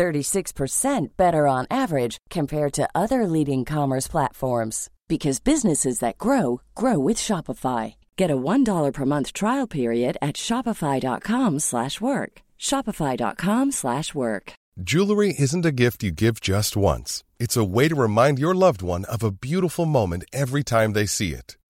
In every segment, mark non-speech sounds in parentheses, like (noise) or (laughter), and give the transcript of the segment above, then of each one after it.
36% better on average compared to other leading commerce platforms because businesses that grow grow with Shopify. Get a $1 per month trial period at shopify.com/work. shopify.com/work. Jewelry isn't a gift you give just once. It's a way to remind your loved one of a beautiful moment every time they see it.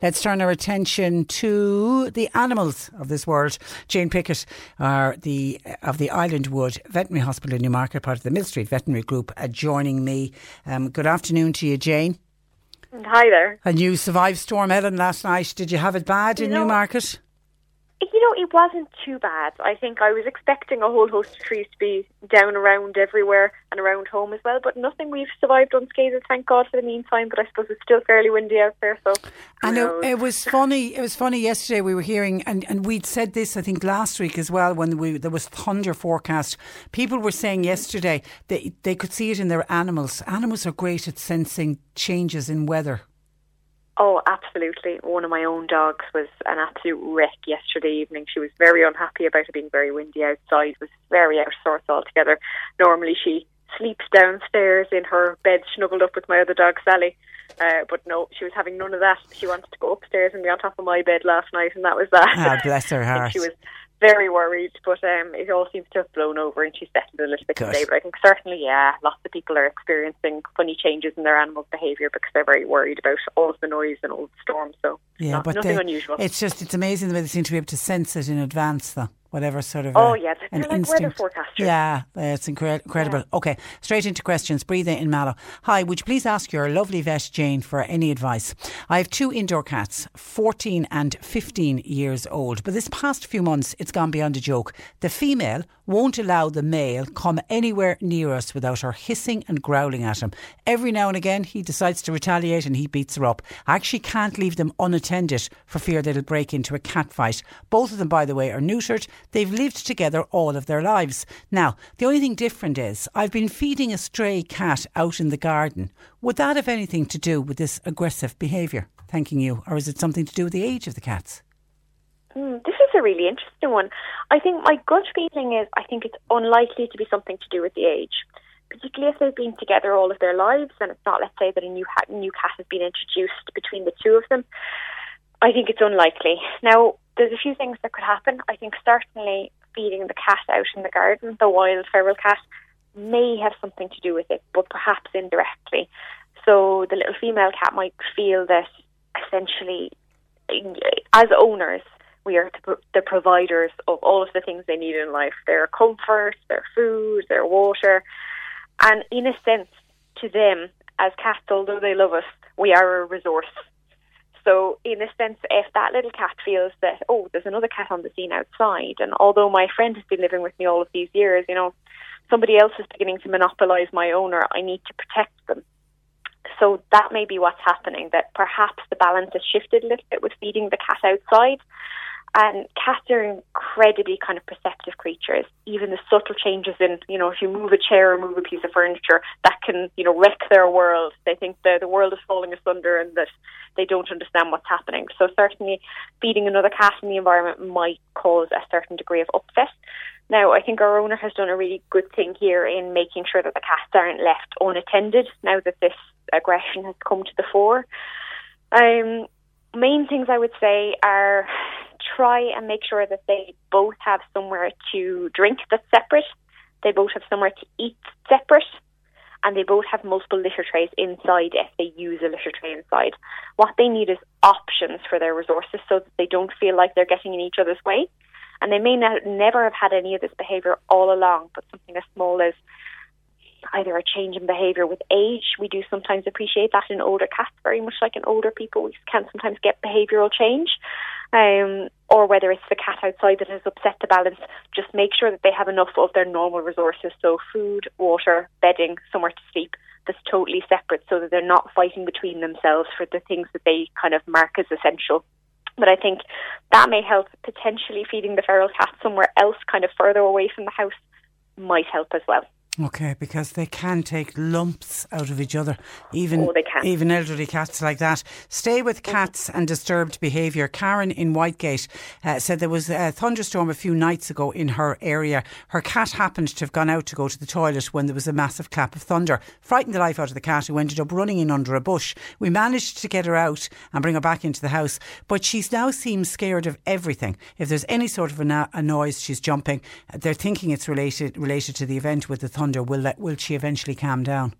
Let's turn our attention to the animals of this world. Jane Pickett, are the of the Islandwood Veterinary Hospital in Newmarket, part of the Mill Street Veterinary Group, uh, joining me. Um, good afternoon to you, Jane. Hi there. And you survived Storm Ellen last night. Did you have it bad in know- Newmarket? You know, it wasn't too bad. I think I was expecting a whole host of trees to be down around everywhere and around home as well, but nothing. We've survived unscathed, thank God for the meantime. But I suppose it's still fairly windy out there, so. I know it was funny. It was funny yesterday. We were hearing, and, and we'd said this, I think, last week as well when we there was thunder forecast. People were saying yesterday that they could see it in their animals. Animals are great at sensing changes in weather. Oh, absolutely. One of my own dogs was an absolute wreck yesterday evening. She was very unhappy about it being very windy outside, was very out of sorts altogether. Normally she sleeps downstairs in her bed snuggled up with my other dog, Sally. Uh, but no, she was having none of that. She wanted to go upstairs and be on top of my bed last night, and that was that. Ah, bless her (laughs) heart. she was very worried, but um, it all seems to have blown over and she's settled a little bit today. But I think certainly, yeah, lots of people are experiencing funny changes in their animals' behaviour because they're very worried about all of the noise and all the storms. So Yeah, not- but nothing they- unusual. It's just it's amazing the way they seem to be able to sense it in advance, though. Whatever sort of Oh, uh, yeah, they're an like weather instinct. forecasters. Yeah, it's incre- incredible. Okay, straight into questions. Breda in Mallow. Hi, would you please ask your lovely vet Jane for any advice? I have two indoor cats, 14 and 15 years old, but this past few months it's gone beyond a joke. The female won't allow the male come anywhere near us without her hissing and growling at him. Every now and again he decides to retaliate and he beats her up. I actually can't leave them unattended for fear they'll break into a cat fight. Both of them, by the way, are neutered. They've lived together all of their lives. Now, the only thing different is I've been feeding a stray cat out in the garden. Would that have anything to do with this aggressive behaviour? Thanking you. Or is it something to do with the age of the cats? Mm, this is a really interesting one. I think my gut feeling is I think it's unlikely to be something to do with the age, particularly if they've been together all of their lives and it's not, let's say, that a new, ha- new cat has been introduced between the two of them. I think it's unlikely. Now, there's a few things that could happen. I think certainly feeding the cat out in the garden, the wild feral cat, may have something to do with it, but perhaps indirectly. So the little female cat might feel that essentially, as owners, we are the providers of all of the things they need in life their comfort, their food, their water. And in a sense, to them, as cats, although they love us, we are a resource. So, in a sense, if that little cat feels that, oh, there's another cat on the scene outside, and although my friend has been living with me all of these years, you know, somebody else is beginning to monopolize my owner, I need to protect them. So that may be what's happening, that perhaps the balance has shifted a little bit with feeding the cat outside. And cats are incredibly kind of perceptive creatures. Even the subtle changes in, you know, if you move a chair or move a piece of furniture, that can, you know, wreck their world. They think the the world is falling asunder and that they don't understand what's happening. So certainly, feeding another cat in the environment might cause a certain degree of upset. Now, I think our owner has done a really good thing here in making sure that the cats aren't left unattended now that this aggression has come to the fore. Um, main things I would say are try and make sure that they both have somewhere to drink that's separate. They both have somewhere to eat separate. and they both have multiple litter trays inside if they use a litter tray inside. What they need is options for their resources so that they don't feel like they're getting in each other's way. And they may not, never have had any of this behaviour all along, but something as small as either a change in behaviour with age. We do sometimes appreciate that in older cats, very much like in older people. We can sometimes get behavioural change. Um, or whether it's the cat outside that has upset the balance, just make sure that they have enough of their normal resources. So, food, water, bedding, somewhere to sleep that's totally separate so that they're not fighting between themselves for the things that they kind of mark as essential. But I think that may help potentially feeding the feral cat somewhere else, kind of further away from the house, might help as well. Okay, because they can take lumps out of each other, even oh, even elderly cats like that. Stay with cats and disturbed behaviour. Karen in Whitegate uh, said there was a thunderstorm a few nights ago in her area. Her cat happened to have gone out to go to the toilet when there was a massive clap of thunder. Frightened the life out of the cat, who ended up running in under a bush. We managed to get her out and bring her back into the house, but she now seems scared of everything. If there's any sort of a, na- a noise, she's jumping. They're thinking it's related related to the event with the thunder thunder, will that, will she eventually calm down?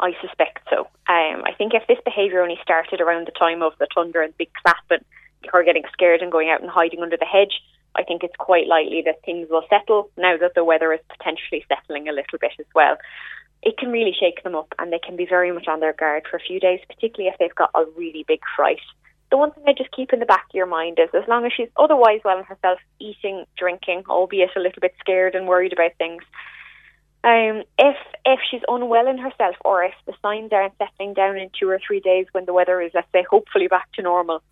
I suspect so. Um, I think if this behaviour only started around the time of the thunder and big clap and her getting scared and going out and hiding under the hedge, I think it's quite likely that things will settle now that the weather is potentially settling a little bit as well. It can really shake them up and they can be very much on their guard for a few days, particularly if they've got a really big fright. The one thing I just keep in the back of your mind is as long as she's otherwise well in herself, eating, drinking, albeit a little bit scared and worried about things, um, if if she's unwell in herself, or if the signs aren't settling down in two or three days when the weather is, let's say, hopefully back to normal,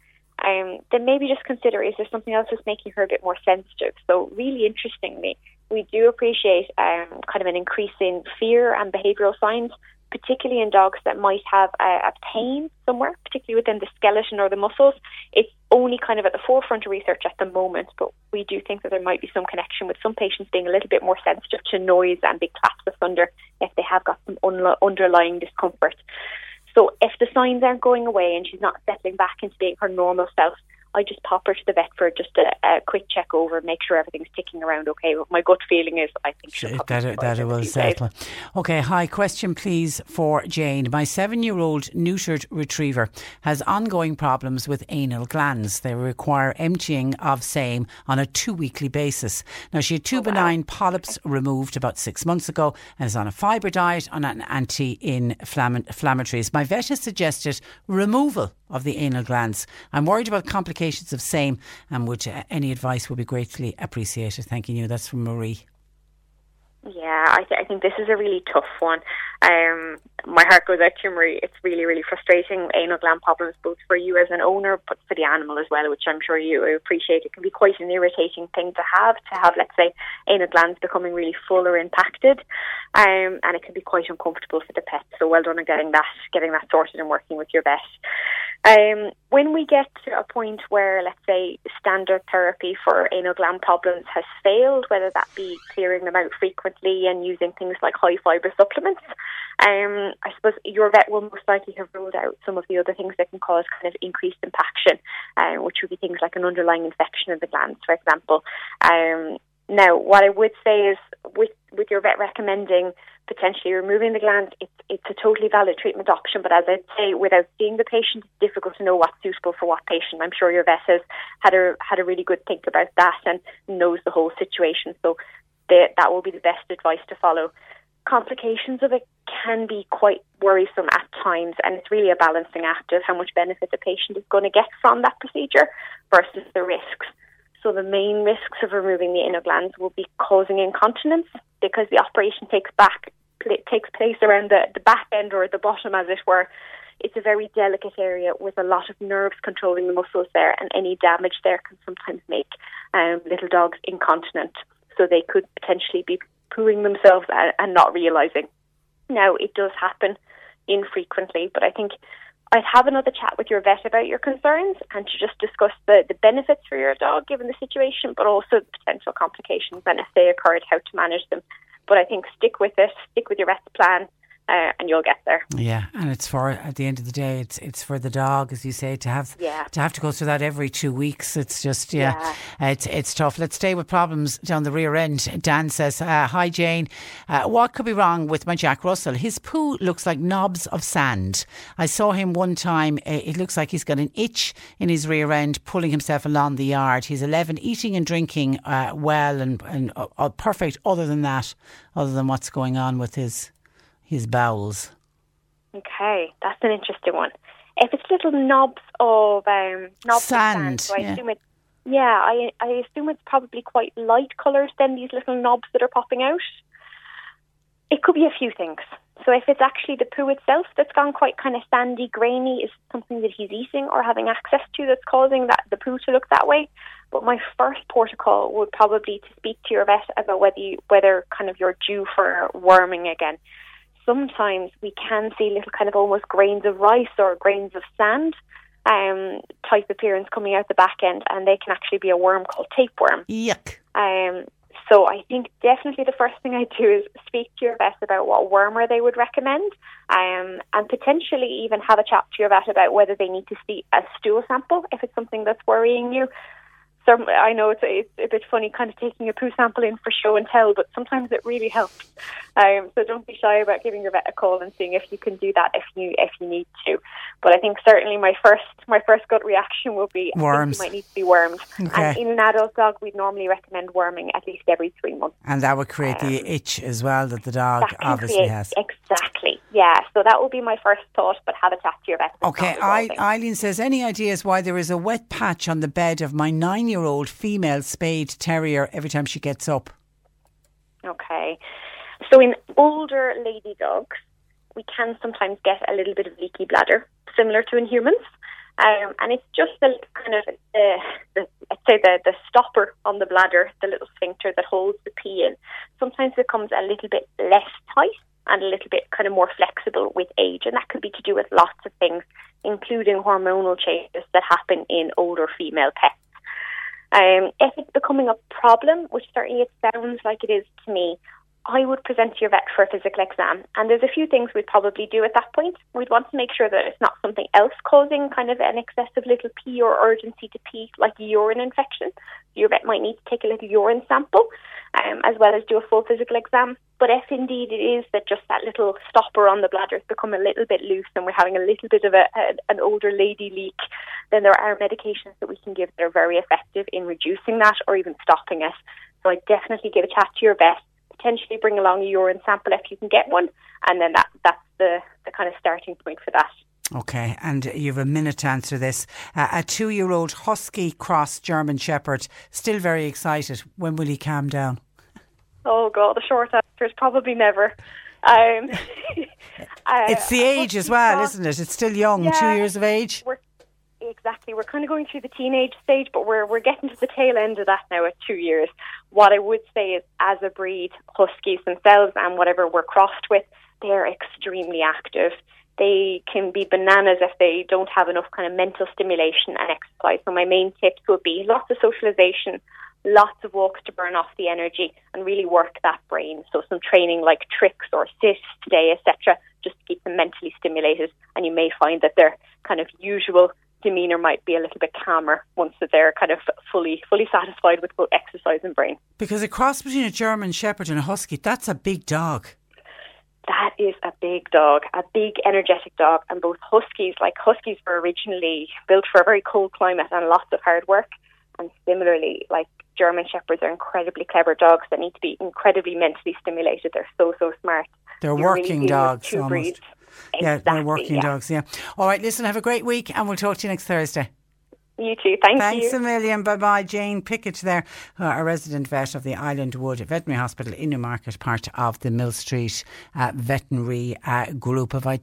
um, then maybe just consider is there something else that's making her a bit more sensitive. So, really interestingly, we do appreciate um, kind of an increase in fear and behavioural signs particularly in dogs that might have a, a, pain somewhere, particularly within the skeleton or the muscles. It's only kind of at the forefront of research at the moment, but we do think that there might be some connection with some patients being a little bit more sensitive to noise and big claps of thunder if they have got some un- underlying discomfort. So if the signs aren't going away and she's not settling back into being her normal self, I just pop her to the vet for just a, a quick check over, make sure everything's ticking around okay. But my gut feeling is I think she'll that it, that it will settle. Okay, hi. Question, please, for Jane. My seven-year-old neutered retriever has ongoing problems with anal glands. They require emptying of same on a two-weekly basis. Now, she had two oh, benign wow. polyps removed about six months ago and is on a fibre diet and an anti-inflammatories. My vet has suggested removal of the anal glands. I'm worried about complications of same and would uh, any advice would be greatly appreciated. Thanking you. That's from Marie. Yeah, I, th- I think this is a really tough one. Um, my heart goes out to Marie. It's really, really frustrating. Anal gland problems, both for you as an owner, but for the animal as well, which I'm sure you appreciate. It can be quite an irritating thing to have, to have, let's say, anal glands becoming really full or impacted, um, and it can be quite uncomfortable for the pet. So well done on getting that, getting that sorted and working with your vet. Um, when we get to a point where, let's say, standard therapy for anal gland problems has failed, whether that be clearing them out frequently and using things like high fibre supplements, um, I suppose your vet will most likely have ruled out some of the other things that can cause kind of increased impaction, uh, which would be things like an underlying infection of the glands, for example. Now, what I would say is, with with your vet recommending potentially removing the gland, it's it's a totally valid treatment option. But as I say, without seeing the patient, it's difficult to know what's suitable for what patient. I'm sure your vet has had a had a really good think about that and knows the whole situation. So they, that will be the best advice to follow. Complications of it can be quite worrisome at times, and it's really a balancing act of how much benefit the patient is going to get from that procedure versus the risks. So the main risks of removing the anal glands will be causing incontinence because the operation takes back takes place around the, the back end or the bottom, as it were. It's a very delicate area with a lot of nerves controlling the muscles there, and any damage there can sometimes make um, little dogs incontinent. So they could potentially be pooing themselves and, and not realizing. Now, it does happen infrequently, but I think I'd have another chat with your vet about your concerns and to just discuss the, the benefits for your dog given the situation, but also the potential complications and if they occurred, how to manage them. But I think stick with it, stick with your vet's plan, uh, and you'll get there. Yeah, and it's for at the end of the day, it's it's for the dog, as you say, to have Yeah. to have to go through that every two weeks. It's just yeah, it's it's tough. Let's stay with problems down the rear end. Dan says, uh, "Hi Jane, uh, what could be wrong with my Jack Russell? His poo looks like knobs of sand. I saw him one time. Uh, it looks like he's got an itch in his rear end, pulling himself along the yard. He's 11, eating and drinking uh, well and and uh, perfect. Other than that, other than what's going on with his his bowels." Okay, that's an interesting one. If it's little knobs of um, knobs Sand, of sand, so I yeah. assume it's yeah, I I assume it's probably quite light colours than these little knobs that are popping out. It could be a few things. So if it's actually the poo itself that's gone quite kind of sandy, grainy, is something that he's eating or having access to that's causing that the poo to look that way. But my first protocol would probably to speak to your vet about whether you, whether kind of you're due for worming again. Sometimes we can see little kind of almost grains of rice or grains of sand um, type appearance coming out the back end, and they can actually be a worm called tapeworm. Yuck. Um, so I think definitely the first thing I do is speak to your vet about what wormer they would recommend, um, and potentially even have a chat to your vet about whether they need to see a stool sample if it's something that's worrying you. So I know it's a, it's a bit funny, kind of taking a poo sample in for show and tell, but sometimes it really helps. Um, so don't be shy about giving your vet a call and seeing if you can do that if you if you need to. But I think certainly my first my first gut reaction will be Worms. you might need to be wormed. Okay. And in an adult dog, we'd normally recommend worming at least every three months. And that would create the itch as well that the dog That obviously create has. exactly. Yeah, so that would be my first thought. But have a chat to your vet. Okay, I. Eileen says, any ideas why there is a wet patch on the bed of my nine year old female spayed terrier every time she gets up? Okay. So in older lady dogs, we can sometimes get a little bit of leaky bladder, similar to in humans. Um, and it's just the kind of the, the let's say the, the stopper on the bladder, the little sphincter that holds the pee in. Sometimes it becomes a little bit less tight and a little bit kind of more flexible with age, and that could be to do with lots of things, including hormonal changes that happen in older female pets. Um, if it's becoming a problem, which certainly it sounds like it is to me, I would present your vet for a physical exam. And there's a few things we'd probably do at that point. We'd want to make sure that it's not something else causing kind of an excessive little pee or urgency to pee, like a urine infection. Your vet might need to take a little urine sample, um, as well as do a full physical exam. But if indeed it is that just that little stopper on the bladder has become a little bit loose and we're having a little bit of a, a, an older lady leak, then there are medications that we can give that are very effective in reducing that or even stopping it. So I definitely give a chat to your vet potentially bring along a urine sample if you can get one, and then that that's the, the kind of starting point for that. Okay, and you have a minute to answer this. Uh, a two year old Husky Cross German Shepherd, still very excited. When will he calm down? Oh god, the short answer is probably never. Um, uh, (laughs) It's the age as well, Cross- isn't it? It's still young, two years of age. We're We're kind of going through the teenage stage, but we're we're getting to the tail end of that now at two years. What I would say is, as a breed, huskies themselves and whatever we're crossed with, they're extremely active. They can be bananas if they don't have enough kind of mental stimulation and exercise. So my main tips would be lots of socialization, lots of walks to burn off the energy and really work that brain. So some training like tricks or sit today, etc., just to keep them mentally stimulated. And you may find that their kind of usual demeanor might be a little bit calmer once that they're kind of fully fully satisfied with both exercise and brain. Because a cross between a German Shepherd and a Husky, that's a big dog. That is a big dog, a big energetic dog, and both huskies, like huskies, were originally built for a very cold climate and lots of hard work. And similarly, like German shepherds are incredibly clever dogs that need to be incredibly mentally stimulated. They're so so smart. They're really working dogs two almost. breeds. Yeah, they're working yeah. dogs, yeah. All right, listen, have a great week and we'll talk to you next Thursday. You too. Thank Thanks you. a million. Bye bye. Jane Pickett there, a resident vet of the Island Wood Veterinary Hospital in Newmarket, part of the Mill Street uh, Veterinary uh, Group of IT.